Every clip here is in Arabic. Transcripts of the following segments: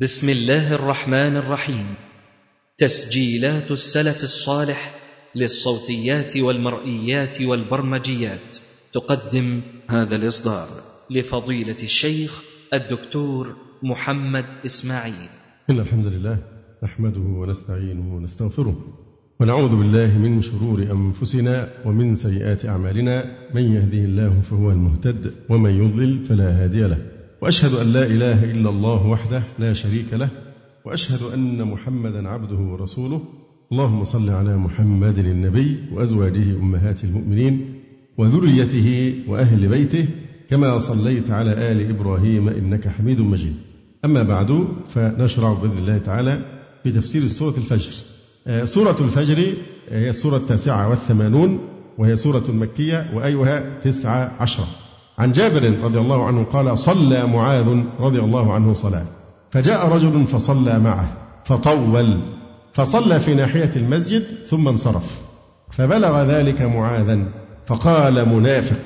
بسم الله الرحمن الرحيم. تسجيلات السلف الصالح للصوتيات والمرئيات والبرمجيات. تقدم هذا الإصدار لفضيلة الشيخ الدكتور محمد إسماعيل. إن الحمد لله نحمده ونستعينه ونستغفره ونعوذ بالله من شرور أنفسنا ومن سيئات أعمالنا. من يهده الله فهو المهتد ومن يضلل فلا هادي له. وأشهد أن لا إله إلا الله وحده لا شريك له وأشهد أن محمدا عبده ورسوله. اللهم صل على محمد النبي وأزواجه أمهات المؤمنين وذريته وأهل بيته كما صليت على آل إبراهيم إنك حميد مجيد. أما بعد فنشرع بإذن الله تعالى في تفسير سورة الفجر. آه، سورة الفجر هي السورة التاسعة والثمانون وهي سورة مكية وأيها تسعة عشرة عن جابر رضي الله عنه قال صلى معاذ رضي الله عنه صلاة. فجاء رجل فصلى معه فطول فصلى في ناحية المسجد ثم انصرف. فبلغ ذلك معاذا فقال منافق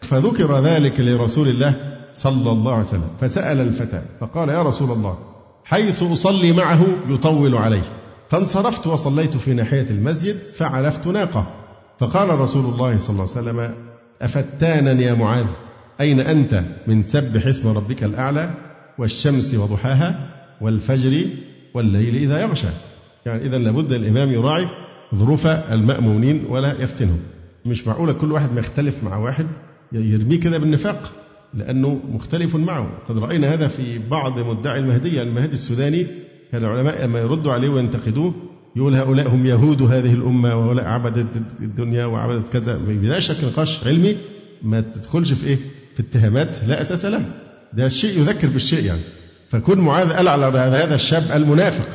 فذكر ذلك لرسول الله صلى الله عليه وسلم فسأل الفتى فقال يا رسول الله حيث أصلي معه يطول عليه. فانصرفت وصليت في ناحية المسجد فعلفت ناقة. فقال رسول الله صلى الله عليه وسلم أفتانا يا معاذ؟ أين أنت من سبح اسم ربك الأعلى والشمس وضحاها والفجر والليل إذا يغشى؟ يعني إذا لابد الإمام يراعي ظروف المأمونين ولا يفتنهم. مش معقولة كل واحد ما يختلف مع واحد يرميه كده بالنفاق؟ لأنه مختلف معه. قد رأينا هذا في بعض مدعي المهدية. المهدي السوداني كان العلماء لما يردوا عليه وينتقدوه. يقول هؤلاء هم يهود هذه الأمة وهؤلاء عبدت الدنيا وعبدت كذا. بلا شك نقاش علمي ما تدخلش في إيه؟ في اتهامات لا أساس لها ده الشيء يذكر بالشيء يعني. فكون معاذ قال على هذا الشاب المنافق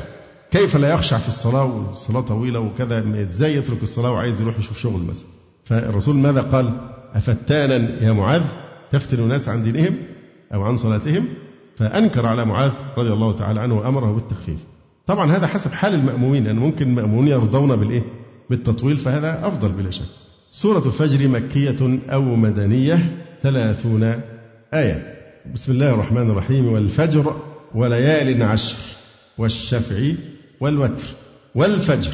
كيف لا يخشع في الصلاة والصلاة طويلة وكذا؟ إزاي يترك الصلاة وعايز يروح يشوف شغل مثلا؟ فالرسول ماذا قال؟ أفتانا يا معاذ تفتن الناس عن دينهم أو عن صلاتهم؟ فأنكر على معاذ رضي الله تعالى عنه وأمره بالتخفيف. طبعا هذا حسب حال المأمومين يعني ممكن المأمومين يرضون بالإيه؟ بالتطويل فهذا أفضل بلا شك. سورة الفجر مكية أو مدنية ثلاثون آية. بسم الله الرحمن الرحيم. والفجر وليال عشر والشفع والوتر والفجر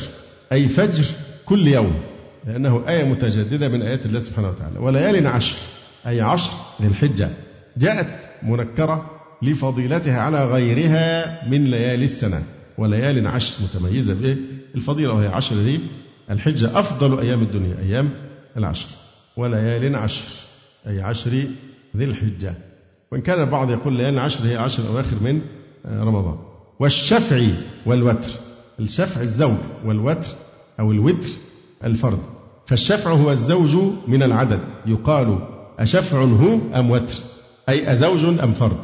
أي فجر كل يوم لأنه آية متجددة من آيات الله سبحانه وتعالى. وليال عشر أي عشر ذي الحجة جاءت منكرة لفضيلتها على غيرها من ليالي السنة. وليال عشر متميزة بإيه؟ الفضيلة وهي عشر ذي الحجة أفضل أيام الدنيا أيام العشر. وليال عشر أي عشر ذي الحجة. وإن كان البعض يقول ليالي عشر هي عشر أواخر من رمضان. والشفع والوتر. الشفع الزوج والوتر أو الوتر الفرد فالشفع هو الزوج من العدد. يقال أشفع هو أم وتر. أي أزوج أم فرد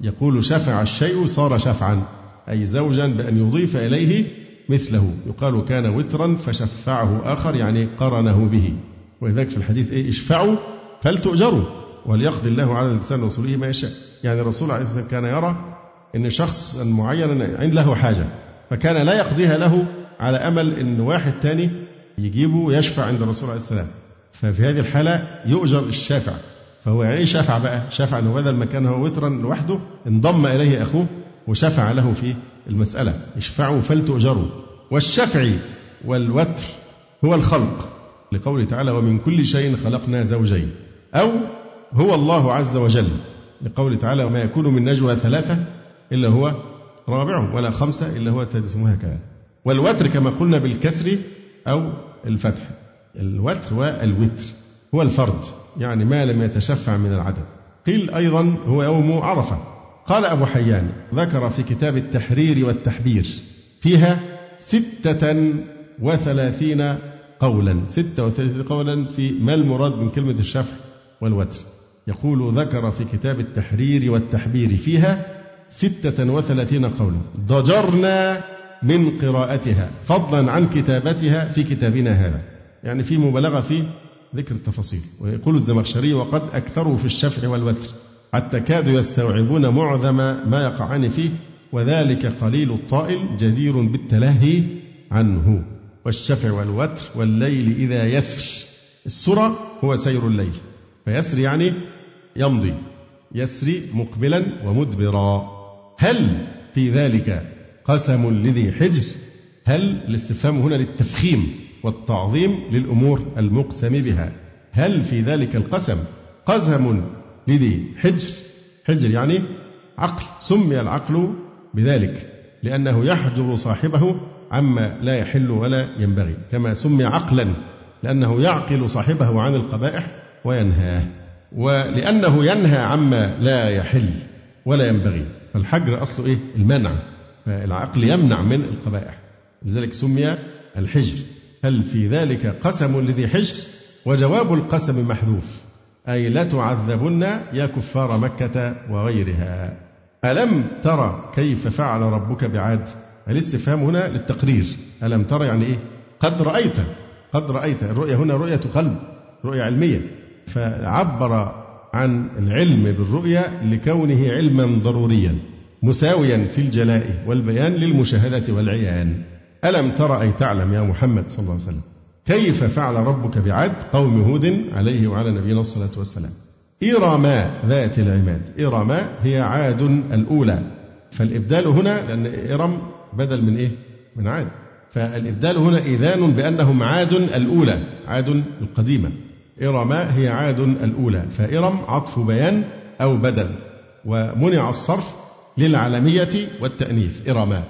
يقول شفع الشيء صار شفعا. أي زوجا بأن يضيف إليه مثله. يقال كان وترا فشفعه آخر يعني قرنه به. ولذلك في الحديث إيه؟ اشفعوا فلتؤجروا وليقضي الله على لسان رسوله ما يشاء يعني الرسول عليه الصلاة والسلام كان يرى أن شخص معين عند له حاجة فكان لا يقضيها له على أمل أن واحد تاني يجيبه ويشفع عند الرسول عليه السلام ففي هذه الحالة يؤجر الشافع فهو يعني إيه شفع بقى؟ شفع إنه بدل ما كان هو وترا لوحده انضم إليه أخوه وشفع له في المسألة، اشفعوا فلتؤجروا. والشفع والوتر هو الخلق لقوله تعالى ومن كل شيء خلقنا زوجين أو هو الله عز وجل لقوله تعالى وما يكون من نجوى ثلاثة إلا هو رابعهم ولا خمسة إلا هو سادسهم هكذا. والوتر كما قلنا بالكسر أو الفتح. الوتر والوتر هو الفرد يعني ما لم يتشفع من العدد قيل أيضا هو يوم عرفة قال أبو حيان ذكر في كتاب التحرير والتحبير فيها ستة وثلاثين قولا ستة وثلاثين قولا في ما المراد من كلمة الشفع والوتر. يقول ذكر في كتاب التحرير والتحبير فيها ستة وثلاثين قولا. ضجرنا من قراءتها فضلا عن كتابتها في كتابنا هذا. يعني في مبالغة في ذكر التفاصيل. ويقول الزمخشري وقد أكثروا في الشفع والوتر حتى كادوا يستوعبون معظم ما يقعان فيه وذلك قليل الطائل جدير بالتلهي عنه. والشفع والوتر والليل إذا يسر. السرى هو سير الليل. فيسر يعني يمضي يسري مقبلا ومدبرا. هل في ذلك قسم لذي حجر؟ هل الاستفهام هنا للتفخيم والتعظيم للأمور المقسم بها؟ هل في ذلك القسم قسم لذي حجر؟ حجر يعني عقل سمي العقل بذلك لأنه يحجر صاحبه عما لا يحل ولا ينبغي كما سمي عقلا لأنه يعقل صاحبه عن القبائح وينهاه ولأنه ينهى عما لا يحل ولا ينبغي. فالحجر أصله إيه؟ المنع. فالعقل يمنع من القبائح. لذلك سمي الحجر. هل في ذلك قسم لذي حجر؟ وجواب القسم محذوف. أي لتعذبن يا كفار مكة وغيرها. ألم ترى كيف فعل ربك بعاد؟ الاستفهام هنا للتقرير. ألم ترى يعني إيه؟ قد رأيت. قد رأيت. الرؤية هنا رؤية قلب رؤية علمية. فعبر عن العلم بالرؤيا لكونه علما ضروريا مساويا في الجلاء والبيان للمشاهدة والعيان. ألم ترى أي تعلم يا محمد صلى الله عليه وسلم؟ كيف فعل ربك بعاد قوم هود عليه وعلى نبينا الصلاة والسلام؟ إرم ذات العماد. إرم هي عاد الأولى. فالإبدال هنا لأن إرم بدل من إيه؟ من عاد. فالإبدال هنا إذان بأنهم عاد الأولى عاد القديمة. إرم هي عاد الأولى فإرم عطف بيان أو بدل ومنع الصرف للعلمية والتأنيث إرم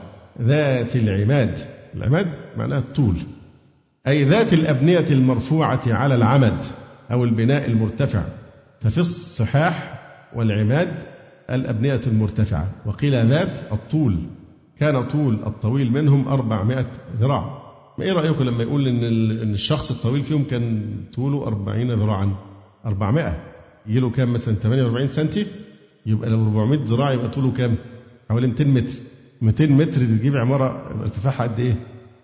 ذات العماد. العماد معناه الطول أي ذات الأبنية المرفوعة على العمد أو البناء المرتفع ففي الصحاح والعماد الأبنية المرتفعة وقيل ذات الطول كان طول الطويل منهم أربعمائة ذراع. ما إيه رأيكم لما يقول إن الشخص الطويل فيهم كان طوله أربعين ذراعا؟ أربعمائة. يجي له كام مثلا؟ 48 سنتي؟ يبقى لو 400 ذراع يبقى طوله كام؟ حوالي 200 متر. 200 متر تجيب عمارة ارتفاعها قد إيه؟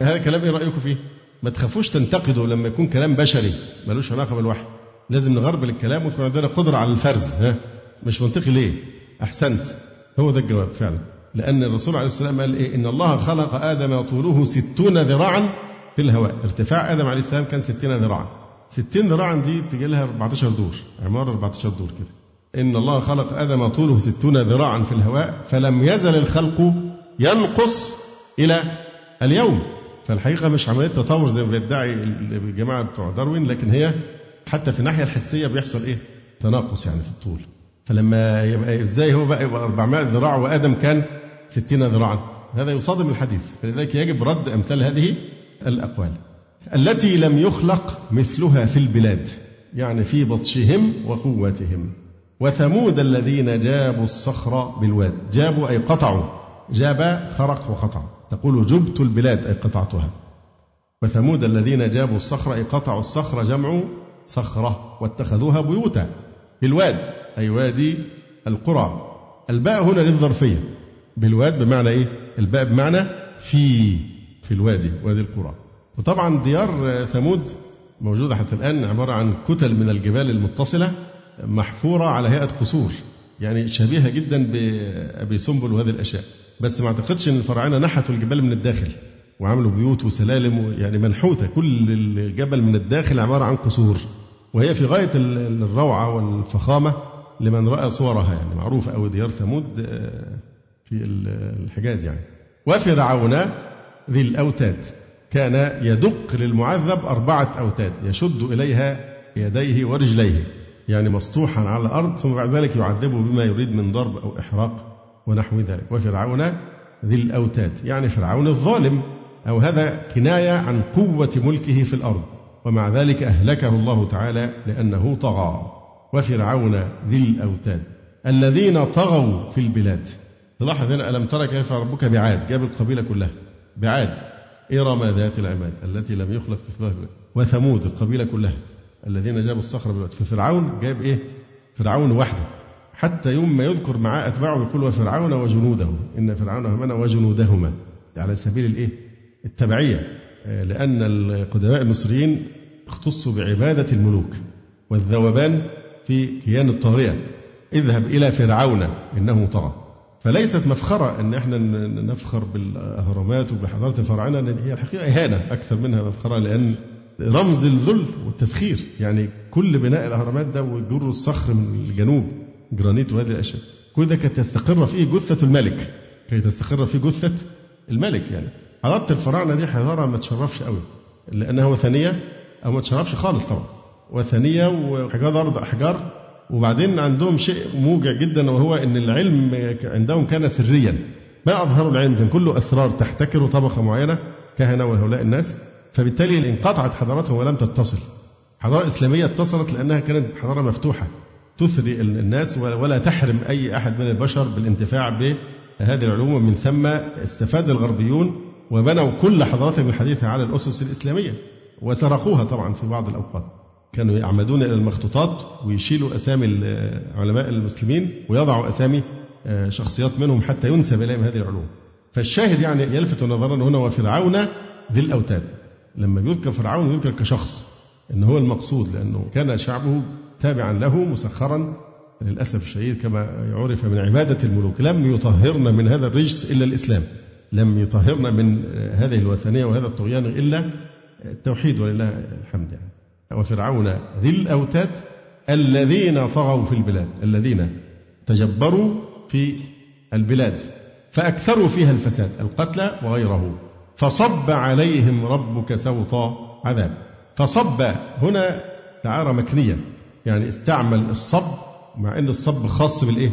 هذا كلام إيه رأيكم فيه؟ ما تخافوش تنتقدوا لما يكون كلام بشري ملوش علاقة بالوحي. لازم نغربل الكلام ويكون عندنا قدرة على الفرز ها؟ مش منطقي ليه؟ أحسنت. هو ده الجواب فعلا. لأن الرسول عليه السلام قال إيه؟ إن الله خلق آدم طوله ستون ذراعا في الهواء. ارتفاع آدم عليه السلام كان ستين ذراعا. ستين ذراعا دي تجي لها 14 دور عمارة 14 دور كده. إن الله خلق آدم طوله ستون ذراعا في الهواء فلم يزل الخلق ينقص إلى اليوم. فالحقيقة مش عملية تطور زي ما بيدعي الجماعة بتوع داروين لكن هي حتى في الناحية الحسية بيحصل إيه؟ تناقص يعني في الطول. فلما يبقى إزاي هو بقى يبقى 400 ذراع وآدم كان 60 ذراعا. هذا يصادم الحديث. فلذلك يجب رد أمثال هذه الأقوال. التي لم يخلق مثلها في البلاد يعني في بطشهم وقوتهم وثمود الذين جابوا الصخر بالواد. جابوا أي قطعوا. جاب خرق وقطع. تقول جبت البلاد أي قطعتها. وثمود الذين جابوا الصخر أي قطعوا الصخر جمع صخرة واتخذوها بيوتا. بالواد أي وادي القرى. الباء هنا للظرفية. بالواد بمعنى إيه؟ الباء بمعنى في في الوادي وادي القرى. وطبعا ديار ثمود موجودة حتى الآن عبارة عن كتل من الجبال المتصلة محفورة على هيئة قصور يعني شبيهة جدا بأبي سنبل وهذه الأشياء. بس ما أعتقدش أن الفراعنة نحتوا الجبال من الداخل وعملوا بيوت وسلالم يعني منحوتة. كل الجبل من الداخل عبارة عن قصور. وهي في غاية الروعة والفخامة لمن رأى صورها يعني معروفة أو ديار ثمود آه، في الحجاز يعني. وفرعون ذي الأوتاد. كان يدق للمعذب أربعة أوتاد. يشد إليها يديه ورجليه. يعني مسطوحا على الأرض ثم بعد ذلك يعذبه بما يريد من ضرب أو إحراق ونحو ذلك. وفرعون ذي الأوتاد. يعني فرعون الظالم. أو هذا كناية عن قوة ملكه في الأرض. ومع ذلك أهلكه الله تعالى لأنه طغى. وفرعون ذي الأوتاد. الذين طغوا في البلاد. تلاحظ هنا ألم ترى كيف ربك بعاد؟ جاب القبيلة كلها. بعاد. إرم ذات العماد التي لم يخلق مثلها وثمود القبيلة كلها. الذين جابوا الصخر بالواد ففرعون جاب إيه؟ فرعون وحده. حتى يوم ما يذكر معاه أتباعه يقول وفرعون وجنوده. إن فرعون همنا وجنودهما. على سبيل الإيه؟ التبعية. لأن القدماء المصريين اختصوا بعبادة الملوك. والذوبان في كيان الطاغية. اذهب إلى فرعون إنه طغى. فليست مفخرة أن إحنا نفخر بالأهرامات وبحضارة الفراعنة هي الحقيقة إهانة أكثر منها مفخرة لأن رمز الذل والتسخير يعني كل بناء الأهرامات ده وجر الصخر من الجنوب جرانيت وهذه الأشياء كل ده كانت تستقر فيه جثة الملك. كي تستقر في جثة الملك يعني. حضارة الفراعنة دي حضارة ما تشرفش قوي لأنها وثنية أو ما تشرفش خالص طبعا. وثنية وحجار أرض أحجار وبعدين عندهم شيء موجع جدا وهو أن العلم عندهم كان سريا. ما أظهروا العلم كان كله أسرار تحتكر طبقة معينة كهنة وهؤلاء الناس. فبالتالي انقطعت حضارتهم ولم تتصل. الحضارة الإسلامية اتصلت لأنها كانت حضارة مفتوحة. تثري الناس ولا تحرم أي أحد من البشر بالانتفاع بهذه العلوم. ومن ثم استفاد الغربيون وبنوا كل حضاراتهم الحديثة على الأسس الإسلامية وسرقوها طبعا في بعض الأوقات. كانوا يعمدون إلى المخطوطات ويشيلوا أسامي علماء المسلمين ويضعوا أسامي آه، شخصيات منهم حتى ينسب إليهم هذه العلوم. فالشاهد يعني يلفت نظرنا هنا وفرعون ذي الأوتاد. لما يذكر فرعون يذكر كشخص إن هو المقصود لأنه كان شعبه تابعا له مسخرا. للأسف الشديد كما عرف من عبادة الملوك لم يطهرنا من هذا الرجس إلا الإسلام. لم يطهرنا من هذه الوثنية وهذا الطغيان إلا التوحيد ولله الحمد يعني. وفرعون ذي الأوتاد الذين طغوا في البلاد الذين تجبروا في البلاد فأكثروا فيها الفساد القتل وغيره. فصب عليهم ربك سوط عذاب. فصب هنا تعارى مكنية يعني استعمل الصب مع أن الصب خاص بالإيه؟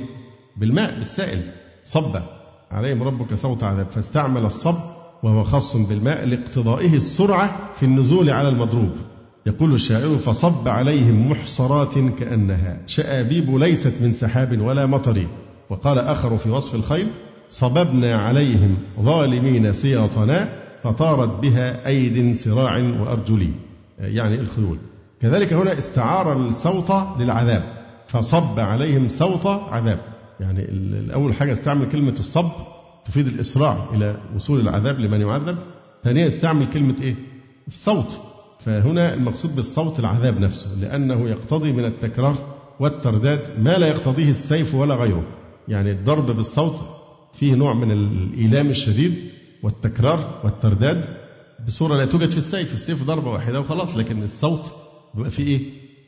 بالماء بالسائل. صب عليهم ربك سوط عذاب. فاستعمل الصب وهو خاص بالماء لاقتضائه السرعة في النزول على المضروب. يقول الشاعر فصب عليهم محصرات كأنها. شآبيب ليست من سحاب ولا مطر. وقال آخر في وصف الخيل صببنا عليهم ظالمين سياطنا فطارت بها أيد سراع وأرجلي يعني الخيول. كذلك هنا استعار الصوت للعذاب. فصب عليهم صوت عذاب. يعني الأول حاجة استعمل كلمة الصب تفيد الإسراع إلى وصول العذاب لمن يعذب. ثانيا استعمل كلمة إيه؟ الصوت. فهنا المقصود بالصوت العذاب نفسه لأنه يقتضي من التكرار والترداد ما لا يقتضيه السيف ولا غيره. يعني الضرب بالصوت فيه نوع من الإيلام الشديد والتكرار والترداد بصورة لا توجد في السيف السيف ضربة واحدة وخلاص لكن الصوت بيبقى فيه إيه؟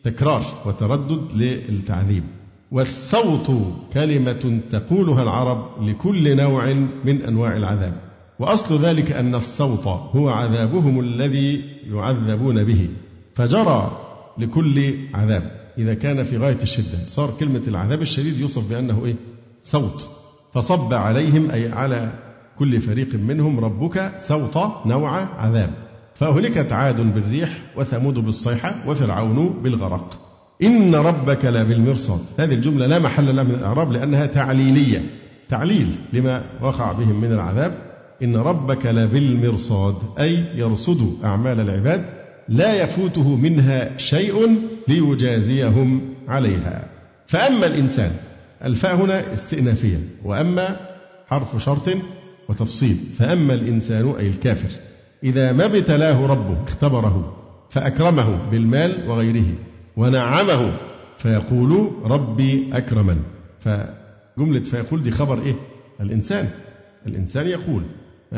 تكرار وتردد للتعذيب. والصوت كلمة تقولها العرب لكل نوع من أنواع العذاب. وأصل ذلك أن الصوت هو عذابهم الذي يعذبون به. فجرى لكل عذاب. إذا كان في غاية الشدة صار كلمة العذاب الشديد يوصف بأنه إيه؟ صوت. فصب عليهم أي على كل فريق منهم ربك سوط نوع عذاب. فأهلكت عاد بالريح وثمود بالصيحة وفرعون بالغرق. إن ربك لبالمرصاد هذه الجملة لا محل لها من الإعراب لأنها تعليلية. تعليل لما وقع بهم من العذاب. إن ربك لبالمرصاد أي يرصد أعمال العباد لا يفوته منها شيء ليجازيهم عليها. فأما الإنسان الفاء هنا استئنافية وأما حرف شرط وتفصيل. فأما الإنسان أي الكافر إذا ما ابتلاه ربه اختبره فأكرمه بالمال وغيره ونعمه فيقول ربي أكرمن. فجملة فيقول دي خبر إيه؟ الإنسان. الإنسان يقول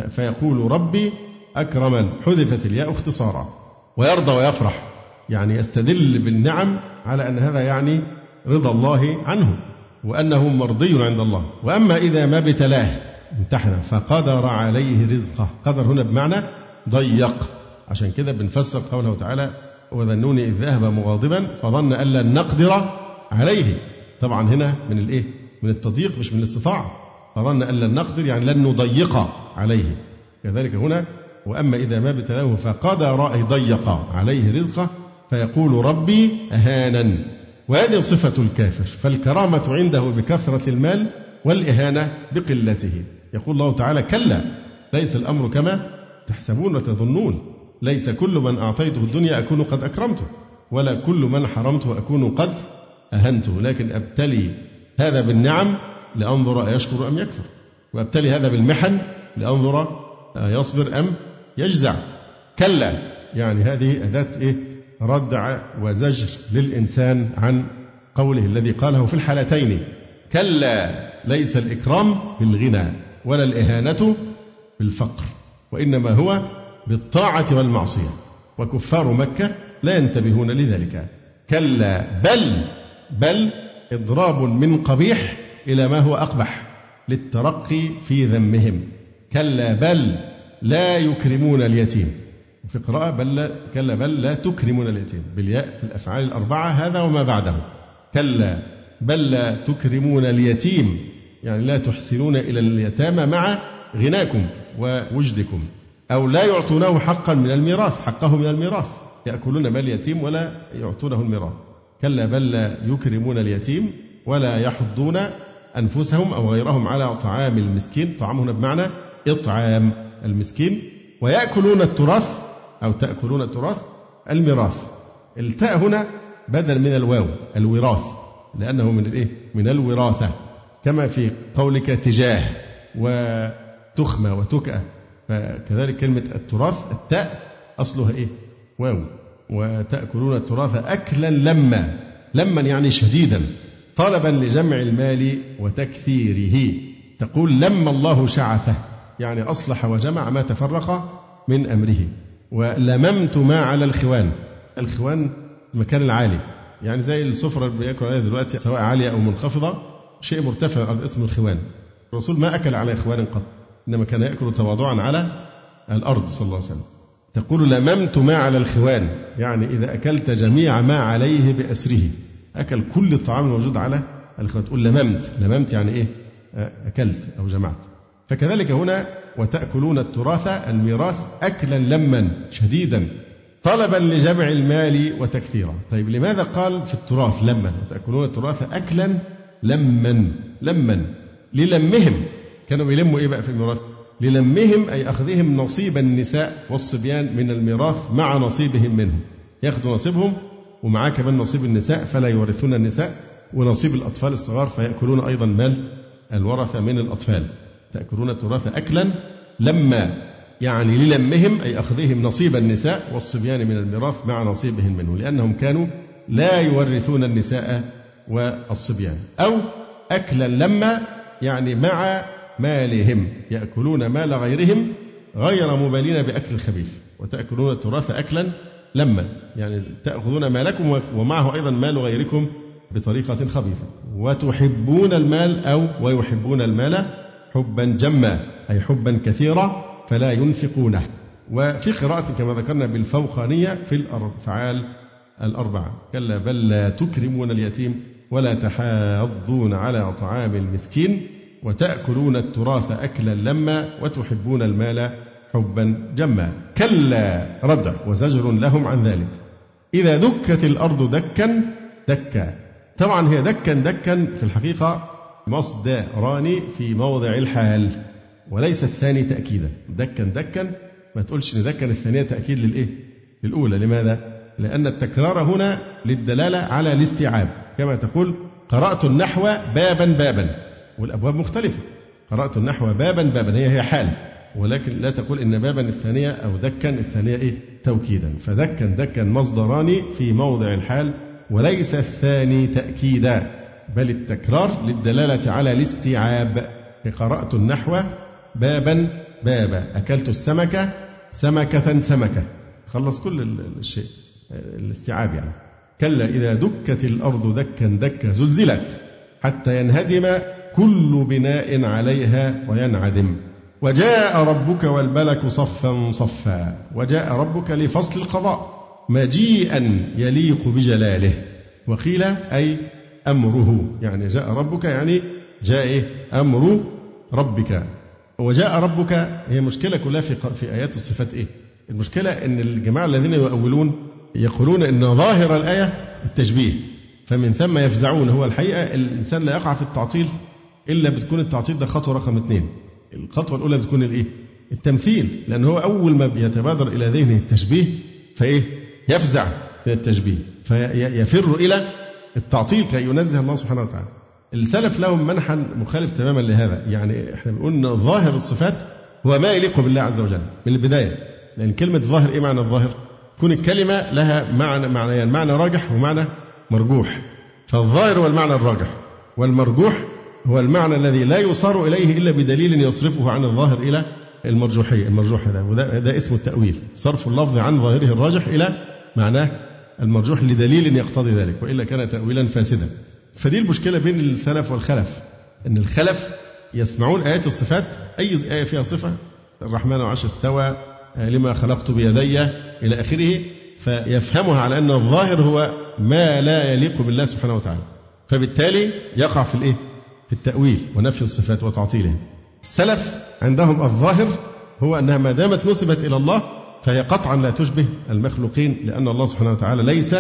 فيقول ربي أكرمن حذفت الياء اختصارا ويرضى ويفرح يعني يستدل بالنعم على أن هذا يعني رضا الله عنه وأنه مرضي عند الله. وأما إذا ما ابتلاه امتحنه فقدر عليه رزقه. قدر هنا بمعنى ضيق. عشان كده بنفسر قوله تعالى وذنون إذ ذهب مغاضبا فظن أن لن نقدر عليه. طبعا هنا من الإيه؟ من التضييق مش من الاستطاعة. فظن أن لن نقدر يعني لن نضيق عليه. كذلك هنا وأما إذا ما ابتلاه فقدر أي ضيق عليه رزقه فيقول ربي أهانا. وهذه صفة الكافر فالكرامة عنده بكثرة المال والإهانة بقلته. يقول الله تعالى كلا ليس الأمر كما تحسبون وتظنون. ليس كل من أعطيته الدنيا أكون قد أكرمته ولا كل من حرمته أكون قد أهنته. لكن أبتلي هذا بالنعم لأنظر أيشكر أم يكفر. وأبتلي هذا بالمحن لأنظر أيصبر أم يجزع. كلا يعني هذه أداة إيه؟ ردع وزجر للإنسان عن قوله الذي قاله في الحالتين. كلا ليس الإكرام بالغنى ولا الإهانة بالفقر وإنما هو بالطاعة والمعصية. وكفار مكة لا ينتبهون لذلك. كلا بل بل إضراب من قبيح إلى ما هو أقبح للترقي في ذمهم. كلا بل لا يكرمون اليتيم. في قراءة بل لا كلا بل لا تكرمون اليتيم. بالياء في الأفعال الأربعة هذا وما بعده. كلا بل لا تكرمون اليتيم. يعني لا تحسنون إلى اليتامى مع غناكم ووجدكم. أو لا يعطونه حقا من الميراث. حقه من الميراث. يأكلون مال اليتيم ولا يعطونه الميراث. كلا بل لا يكرمون اليتيم ولا يحضون أنفسهم أو غيرهم على طعام المسكين. طعام هنا بمعنى إطعام المسكين. ويأكلون التراث أو تأكلون التراث الميراث. التاء هنا بدل من الواو الوراث لأنه من الإيه؟ من الوراثة. كما في قولك تجاه وتخمة وتكأة. فكذلك كلمة التراث التاء أصلها إيه؟ واو. وتأكلون التراث أكلا لما. لما يعني شديدا. طلبا لجمع المال وتكثيره. تقول لما الله شعثه يعني أصلح وجمع ما تفرق من أمره. ولممت ما على الخوان. الخوان المكان العالي. يعني زي السفرة اللي بيأكل عليها دلوقتي سواء عالية أو منخفضة شيء مرتفع على اسم الخوان. الرسول ما أكل على إخوان قط إنما كان يأكل تواضعا على الأرض صلى الله عليه وسلم. تقول لممت ما على الخوان. يعني إذا أكلت جميع ما عليه بأسره. أكل كل الطعام الموجود على الخوان تقول لممت. لممت يعني إيه؟ أكلت أو جمعت. فكذلك هنا وتأكلون التراث الميراث أكلا لما شديدا طلبا لجمع المال وتكثيرا. طيب لماذا قال في التراث لما؟ وتأكلون التراث أكلا لما. لما. للمهم. كانوا بيلموا إيه بقى في الميراث؟ للمهم أي أخذهم نصيب النساء والصبيان من الميراث مع نصيبهم منه ياخذوا نصيبهم ومعاه كمان نصيب النساء فلا يورثون النساء ونصيب الأطفال الصغار فيأكلون أيضا مال الورثة من الأطفال. تأكلون التراث أكلا لما يعني للمهم أي أخذهم نصيب النساء والصبيان من الميراث مع نصيبهم منه لأنهم كانوا لا يورثون النساء والصبيان. أو أكلا لما يعني مع مالهم يأكلون مال غيرهم غير مبالين بأكل الخبيث وتأكلون التراث أكلا لما يعني تأخذون مالكم ومعه أيضا مال غيركم بطريقة خبيثة. وتحبون المال أو ويحبون المال حبا جما أي حبا كثيرا فلا ينفقونه. وفي قراءة كما ذكرنا بالفوقانية في الأفعال الأربعة. كلا بل لا تكرمون اليتيم ولا تحاضون على طعام المسكين وتأكلون التراث أكلا لما وتحبون المال حبا جما. كلا ردع وزجر لهم عن ذلك. إذا دكت الأرض دكا دكا. طبعا هي دكا دكا في الحقيقة مصدران في موضع الحال وليس الثاني تأكيدا. دكا دكا. ما تقولش إن دكا الثانية تأكيد للإيه؟ للأولى. لماذا؟ لأن التكرار هنا للدلالة على الاستيعاب. كما تقول قرأت النحو بابا بابا. والأبواب مختلفة. قرأت النحو بابا بابا. هي هي حال. ولكن لا تقول إن بابا الثانية أو دكا الثانية إيه؟ توكيدا. فدكا دكا مصدران في موضع الحال وليس الثاني تأكيدا بل التكرار للدلالة على الاستيعاب. قرأت النحو بابا بابا أكلت السمكة سمكة سمكة. خلص كل الشيء الاستيعاب يعني. كلا إذا دكت الأرض دكا دكا زلزلت حتى ينهدم كل بناء عليها وينعدم. وجاء ربك والملك صفا صفا وجاء ربك لفصل القضاء مجيئا يليق بجلاله وقيل أي أمره يعني جاء ربك يعني جاء إيه؟ أمر ربك وجاء ربك هي مشكلة كلها في في آيات الصفات إيه؟ المشكلة أن الجماعة الذين يؤولون يقولون أن ظاهر الآية التشبيه فمن ثم يفزعون هو الحقيقة الإنسان لا يقع في التعطيل إلا بتكون التعطيل ده خطوة رقم اثنين الخطوة الأولى بتكون الإيه؟ التمثيل لأن هو أول ما بيتبادر إلى ذهنه التشبيه فإيه؟ يفزع من التشبيه فيفر إلى التعطيل كي ينزه الله سبحانه وتعالى السلف لهم منحا مخالف تماما لهذا يعني إحنا بنقول ظاهر الصفات هو ما يليق بالله عز وجل من البداية لأن كلمة ظاهر إيه معنى الظاهر؟ تكون الكلمة لها معنى معنيان معنى راجح ومعنى مرجوح فالظاهر هو المعنى الراجح والمرجوح هو المعنى الذي لا يصار إليه إلا بدليل يصرفه عن الظاهر إلى المرجوحيه المرجوح هذا. وده ده اسمه التأويل. صرف اللفظ عن ظاهره الراجح إلى معناه المرجوح لدليل يقتضي ذلك وإلا كان تاويلا فاسدا. فدي المشكلة بين السلف والخلف إن الخلف يسمعون آيات الصفات أي آية فيها صفة؟ الرحمن عرش استوى آه، لما خلقت بيدي إلى آخره فيفهمها على أن الظاهر هو ما لا يليق بالله سبحانه وتعالى. فبالتالي يقع في الإيه؟ في التأويل ونفي الصفات وتعطيلها السلف عندهم الظاهر هو أنها ما دامت نسبت إلى الله فهي قطعا لا تشبه المخلوقين لأن الله سبحانه وتعالى ليس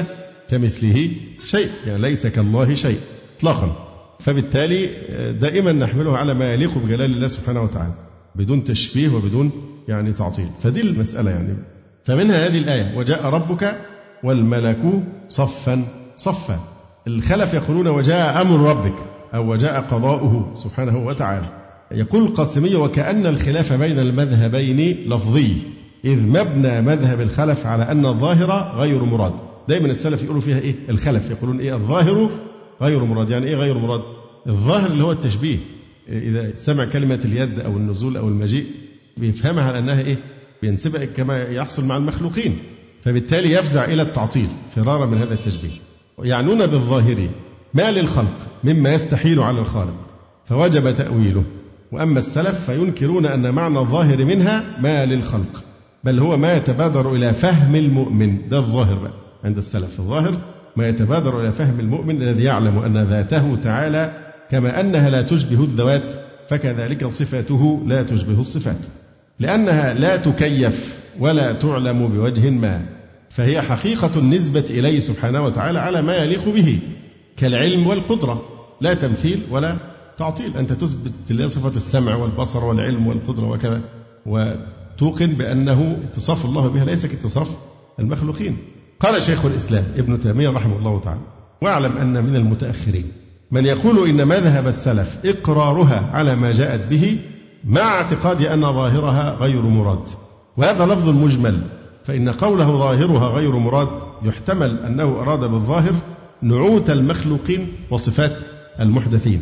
كمثله شيء يعني ليس كالله شيء إطلاقا. فبالتالي آه، دائما نحمله على ما يليق بجلال الله سبحانه وتعالى بدون تشبيه وبدون يعني تعطيل. فدي المسألة يعني. فمنها هذه الآية وجاء ربك والملك صفا صفا. الخلف يقولون وجاء أمر ربك. أو وجاء قضاؤه سبحانه وتعالى. يقول القاسمي وكأن الخلاف بين المذهبين لفظي إذ مبنى مذهب الخلف على أن الظاهر غير مراد. دائما السلف يقولوا فيها إيه؟ الخلف. يقولون إيه؟ الظاهر غير مراد. يعني إيه غير مراد؟ الظاهر اللي هو التشبيه. إذا سمع كلمة اليد أو النزول أو المجيء بيفهمها على أنها إيه؟ بينسبها كما يحصل مع المخلوقين. فبالتالي يفزع إلى التعطيل فرارا من هذا التشبيه. يعنون بالظاهر. ما للخلق مما يستحيل على الخالق فوجب تأويله. وأما السلف فينكرون أن معنى الظاهر منها ما للخلق بل هو ما يتبادر إلى فهم المؤمن. ده الظاهر بقى عند السلف. الظاهر ما يتبادر إلى فهم المؤمن الذي يعلم أن ذاته تعالى كما أنها لا تشبه الذوات فكذلك صفاته لا تشبه الصفات. لأنها لا تكيف ولا تعلم بوجه ما فهي حقيقة النسبة إليه سبحانه وتعالى على ما يليق به. كالعلم والقدرة لا تمثيل ولا تعطيل. أنت تثبت لله صفة السمع والبصر والعلم والقدرة وكذا وتوقن بأنه اتصاف الله بها ليس كاتصاف المخلوقين. قال شيخ الإسلام ابن تيمية رحمه الله تعالى واعلم أن من المتأخرين من يقول إن مذهب السلف إقرارها على ما جاءت به مع اعتقاد أن ظاهرها غير مراد وهذا لفظ مجمل فإن قوله ظاهرها غير مراد يحتمل أنه أراد بالظاهر نعوت المخلوقين وصفات المحدثين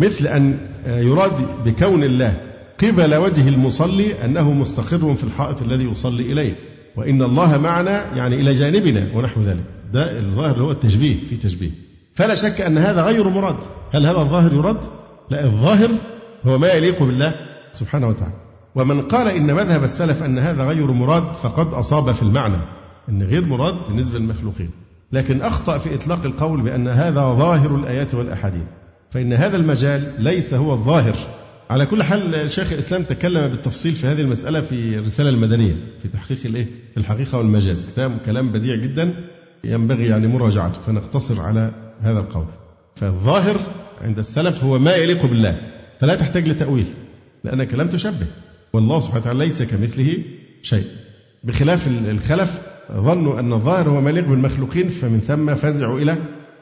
مثل أن يراد بكون الله قبل وجه المصلي أنه مستقر في الحائط الذي يصلي إليه وإن الله معنا يعني إلى جانبنا ونحو ذلك. ده الظاهر هو التشبيه في تشبيه. فلا شك أن هذا غير مراد. هل هذا الظاهر يرد؟ لا الظاهر هو ما يليق بالله سبحانه وتعالى. ومن قال إن مذهب السلف أن هذا غير مراد فقد أصاب في المعنى أن غير مراد بالنسبة للمخلوقين. لكن أخطأ في إطلاق القول بأن هذا ظاهر الآيات والأحاديث فإن هذا المجال ليس هو الظاهر. على كل حال شيخ الإسلام تكلم بالتفصيل في هذه المسألة في الرسالة المدنية في تحقيق الإيه؟ الحقيقة والمجاز. كتاب كلام بديع جدا ينبغي يعني مراجعته فنقتصر على هذا القول. فالظاهر عند السلف هو ما يليق بالله فلا تحتاج لتأويل لأنك لم تشبه. والله سبحانه وتعالى ليس كمثله شيء. بخلاف الخلف ظنوا أن الظاهر هو ما يليق بالمخلوقين فمن ثم فزعوا إلى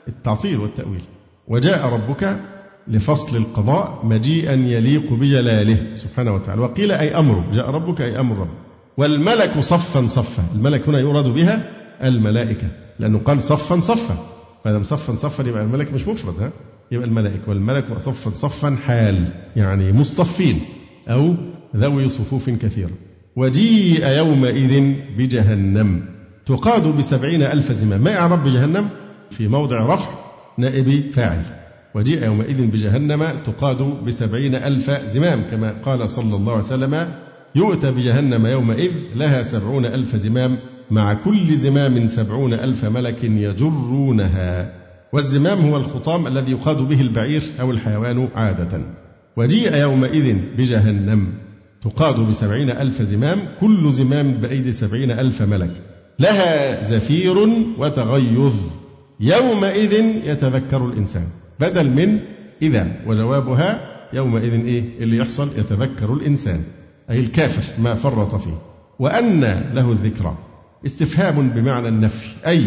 التعطيل والتأويل. وجاء ربك لفصل القضاء مجيئا يليق بجلاله سبحانه وتعالى. وقيل أي أمره جاء ربك أي أمر رب والملك صفا صفا. الملك هنا يراد بها الملائكة لأنه قال صفا صفا. فإذا صفا صفا يبقى الملك مش مفرد ها؟ يبقى الملائكة. والملك صفا صفا حال يعني مصطفين أو ذوي صفوف كثيرة. وجيء يومئذ بجهنم. تقاد بسبعين ألف زمام. ما إعراب بجهنم؟ في موضع رفع نائب فاعل. وجيء يومئذ بجهنم تقاد بسبعين ألف زمام كما قال صلى الله عليه وسلم يؤتى بجهنم يومئذ لها سبعون ألف زمام مع كل زمام سبعون ألف ملك يجرونها. والزمام هو الخطام الذي يقاد به البعير أو الحيوان عادة. وجيء يومئذ بجهنم تقاد بسبعين ألف زمام كل زمام بأيدي سبعين ألف ملك. لها زفير وتغيظ. يومئذ يتذكر الإنسان. بدل من إذا وجوابها يومئذ إيه؟ اللي يحصل يتذكر الإنسان. أي الكافر ما فرط فيه. وأن له الذكرى. استفهام بمعنى النفي. أي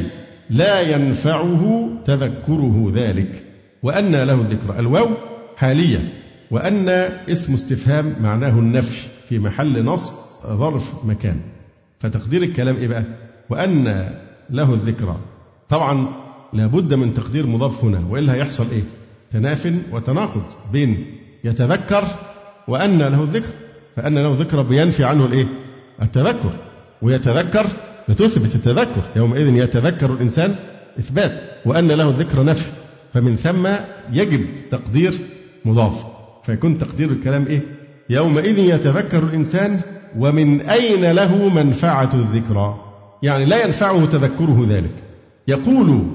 لا ينفعه تذكره ذلك. وأن له الذكرى. الواو حالية. وأن اسم استفهام معناه النفي. في محل نصب ظرف مكان. فتقدير الكلام إيه بقى؟ وأن له الذكرى. طبعا لابد من تقدير مضاف هنا وإلا هيحصل إيه؟ تناف وتناقض بين يتذكر وأن له الذكر. فأن له ذكرى بينفي عنه الإيه؟ التذكر. ويتذكر بتثبت التذكر. يومئذ يتذكر الإنسان إثبات. وأن له الذكر نفي. فمن ثم يجب تقدير مضاف. فيكون تقدير الكلام إيه؟ يومئذ يتذكر الإنسان ومن أين له منفعة الذكرى؟ يعني لا ينفعه تذكره ذلك. يقول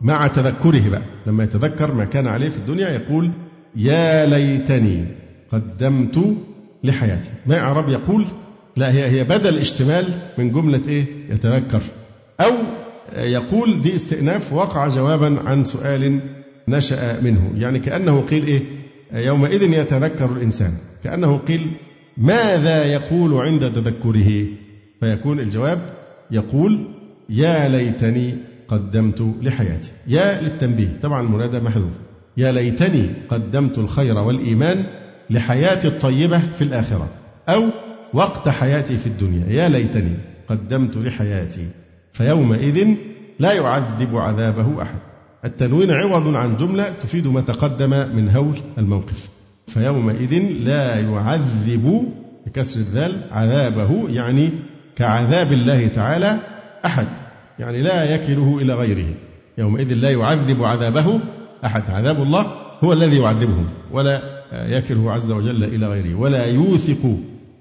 مع تذكره بقى لما يتذكر ما كان عليه في الدنيا يقول يا ليتني قدمت لحياتي. ما إعراب يقول لا هي هي بدل اشتمال من جملة إيه؟ يتذكر. أو يقول دي استئناف وقع جوابا عن سؤال نشأ منه. يعني كأنه قيل إيه؟ يومئذ يتذكر الإنسان. كأنه قيل ماذا يقول عند تذكره؟ فيكون الجواب يقول يا ليتني قدمت لحياتي. يا للتنبيه. طبعا المنادى محذوف. يا ليتني قدمت الخير والإيمان لحياتي الطيبة في الآخرة أو وقت حياتي في الدنيا. يا ليتني قدمت لحياتي فيومئذ لا يعذب عذابه أحد. التنوين عوض عن جملة تفيد ما تقدم من هول الموقف. فيومئذ لا يعذب بكسر الذال عذابه يعني كعذاب الله تعالى أحد يعني لا يكله إلى غيره. يومئذ لا يعذب عذابه أحد. عذاب الله هو الذي يعذبه ولا يكله عز وجل إلى غيره ولا يوثق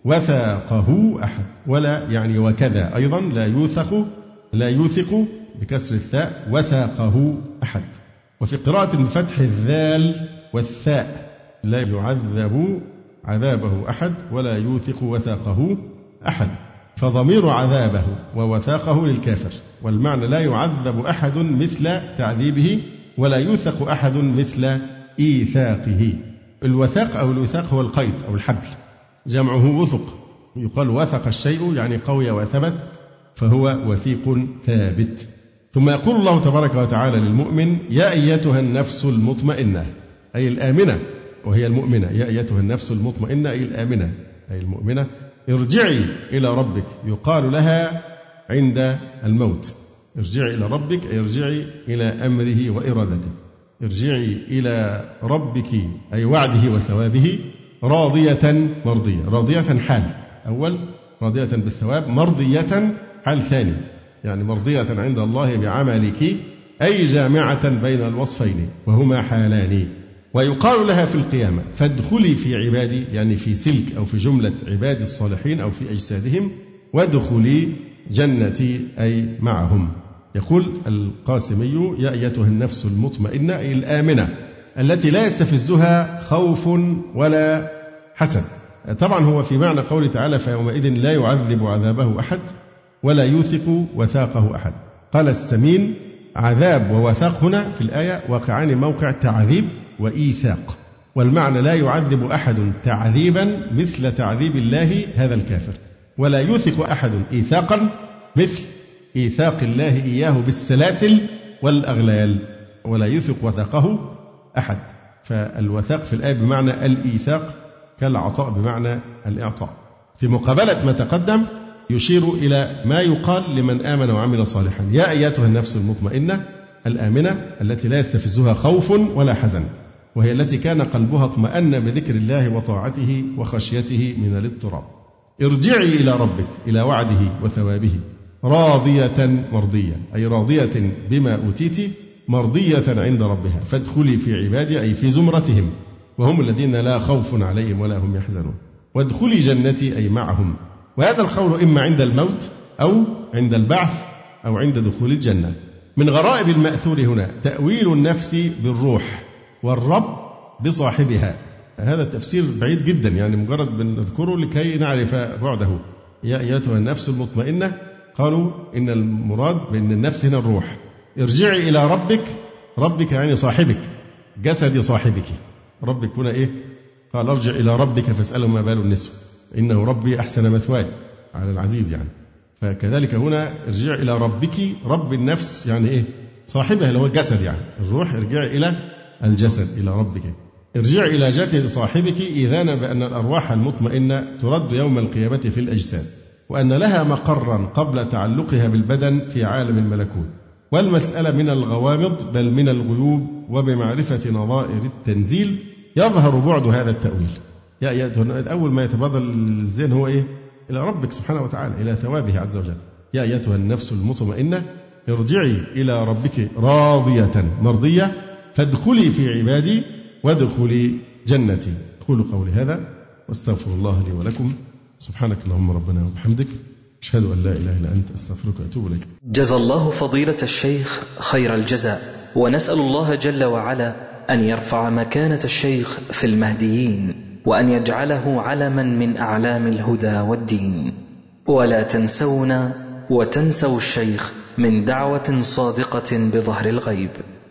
وثاقه أحد ولا يعني وكذا. أيضا لا يوثق لا يوثق بكسر الثاء وثاقه أحد. وفي قراءة بفتح الذال والثاء لا يعذب عذابه أحد ولا يوثق وثاقه أحد. فضمير عذابه ووثاقه للكافر والمعنى لا يعذب أحد مثل تعذيبه ولا يوثق أحد مثل إيثاقه. الوثاق أو الوثاق هو القيد أو الحبل جمعه وثق. يقال وثق الشيء يعني قوي وثبت فهو وثيق ثابت. ثم يقول الله تبارك وتعالى للمؤمن يا أيتها النفس المطمئنة أي الآمنة وهي المؤمنة يا أيتها النفس المطمئنة أي الآمنة أي المؤمنة ارجعي إلى ربك. يقال لها عند الموت. ارجعي إلى ربك ارجعي إلى أمره وإرادته. ارجعي إلى ربك أي وعده وثوابه راضية مرضية. راضية حال. أول راضية بالثواب مرضية حال ثاني. يعني مرضية عند الله بعملك أي جامعة بين الوصفين وهما حالان. ويقال لها في القيامة فادخلي في عبادي يعني في سلك أو في جملة عباد الصالحين أو في أجسادهم وادخلي جنتي أي معهم. يقول القاسمي يا أيتها النفس المطمئنة أي الآمنة التي لا يستفزها خوف ولا حسد. طبعا هو في معنى قوله تعالى فيومئذ لا يعذب عذابه أحد ولا يوثق وثاقه أحد. قال السمين عذاب ووثاق هنا في الآية واقعان موقع تعذيب وإيثاق. والمعنى لا يعذب أحد تعذيبا مثل تعذيب الله هذا الكافر. ولا يوثق أحد إيثاقا مثل إيثاق الله إياه بالسلاسل والأغلال. ولا يوثق وثاقه أحد. فالوثاق في الآية بمعنى الإيثاق كالعطاء بمعنى الإعطاء. في مقابلة ما تقدم يشير إلى ما يقال لمن آمن وعمل صالحا. يا أيتها النفس المطمئنة الآمنة التي لا يستفزها خوف ولا حزن. وهي التي كان قلبها اطمأن بذكر الله وطاعته وخشيته من الاضطراب. ارجعي إلى ربك إلى وعده وثوابه راضية مرضية أي راضية بما أوتيت مرضية عند ربها. فادخلي في عبادي أي في زمرتهم وهم الذين لا خوف عليهم ولا هم يحزنون. وادخلي جنتي أي معهم. وهذا القول إما عند الموت أو عند البعث أو عند دخول الجنة. من غرائب المأثور هنا تأويل النفس بالروح. والرب بصاحبها. هذا التفسير بعيد جدا يعني مجرد بنذكره لكي نعرف بعده. يا أيتها النفس المطمئنة قالوا إن المراد بأن النفس هنا الروح. ارجعي إلى ربك ربك يعني صاحبك جسد صاحبك. ربك هنا إيه؟ قال ارجع إلى ربك فاسأله ما بال النسوة إنه ربي أحسن مثواي. على العزيز يعني. فكذلك هنا ارجع إلى ربك رب النفس يعني إيه؟ صاحبها اللي هو الجسد يعني. الروح ارجع إلى الجسد إلى ربك. ارجع إلى جسد صاحبك إذانا بأن الأرواح المطمئنة ترد يوم القيامة في الأجساد وأن لها مقرا قبل تعلقها بالبدن في عالم الملكوت. والمسألة من الغوامض بل من الغيوب وبمعرفة نظائر التنزيل يظهر بعد هذا التأويل. يا أيتها أول ما يتبادر الذهن هو إيه؟ إلى ربك سبحانه وتعالى إلى ثوابه عز وجل. يا أيتها النفس المطمئنة ارجعي إلى ربك راضية مرضية فادخلي في عبادي وادخلي جنتي. أقول قولي هذا واستغفر الله لي ولكم. سبحانك اللهم ربنا وبحمدك. أشهد أن لا إله إلا أنت. أستغفرك وأتوب إليك. جزى الله فضيلة الشيخ خير الجزاء. ونسأل الله جل وعلا أن يرفع مكانة الشيخ في المهديين وأن يجعله علما من أعلام الهدى والدين. ولا تنسونا وتنسوا الشيخ من دعوة صادقة بظهر الغيب.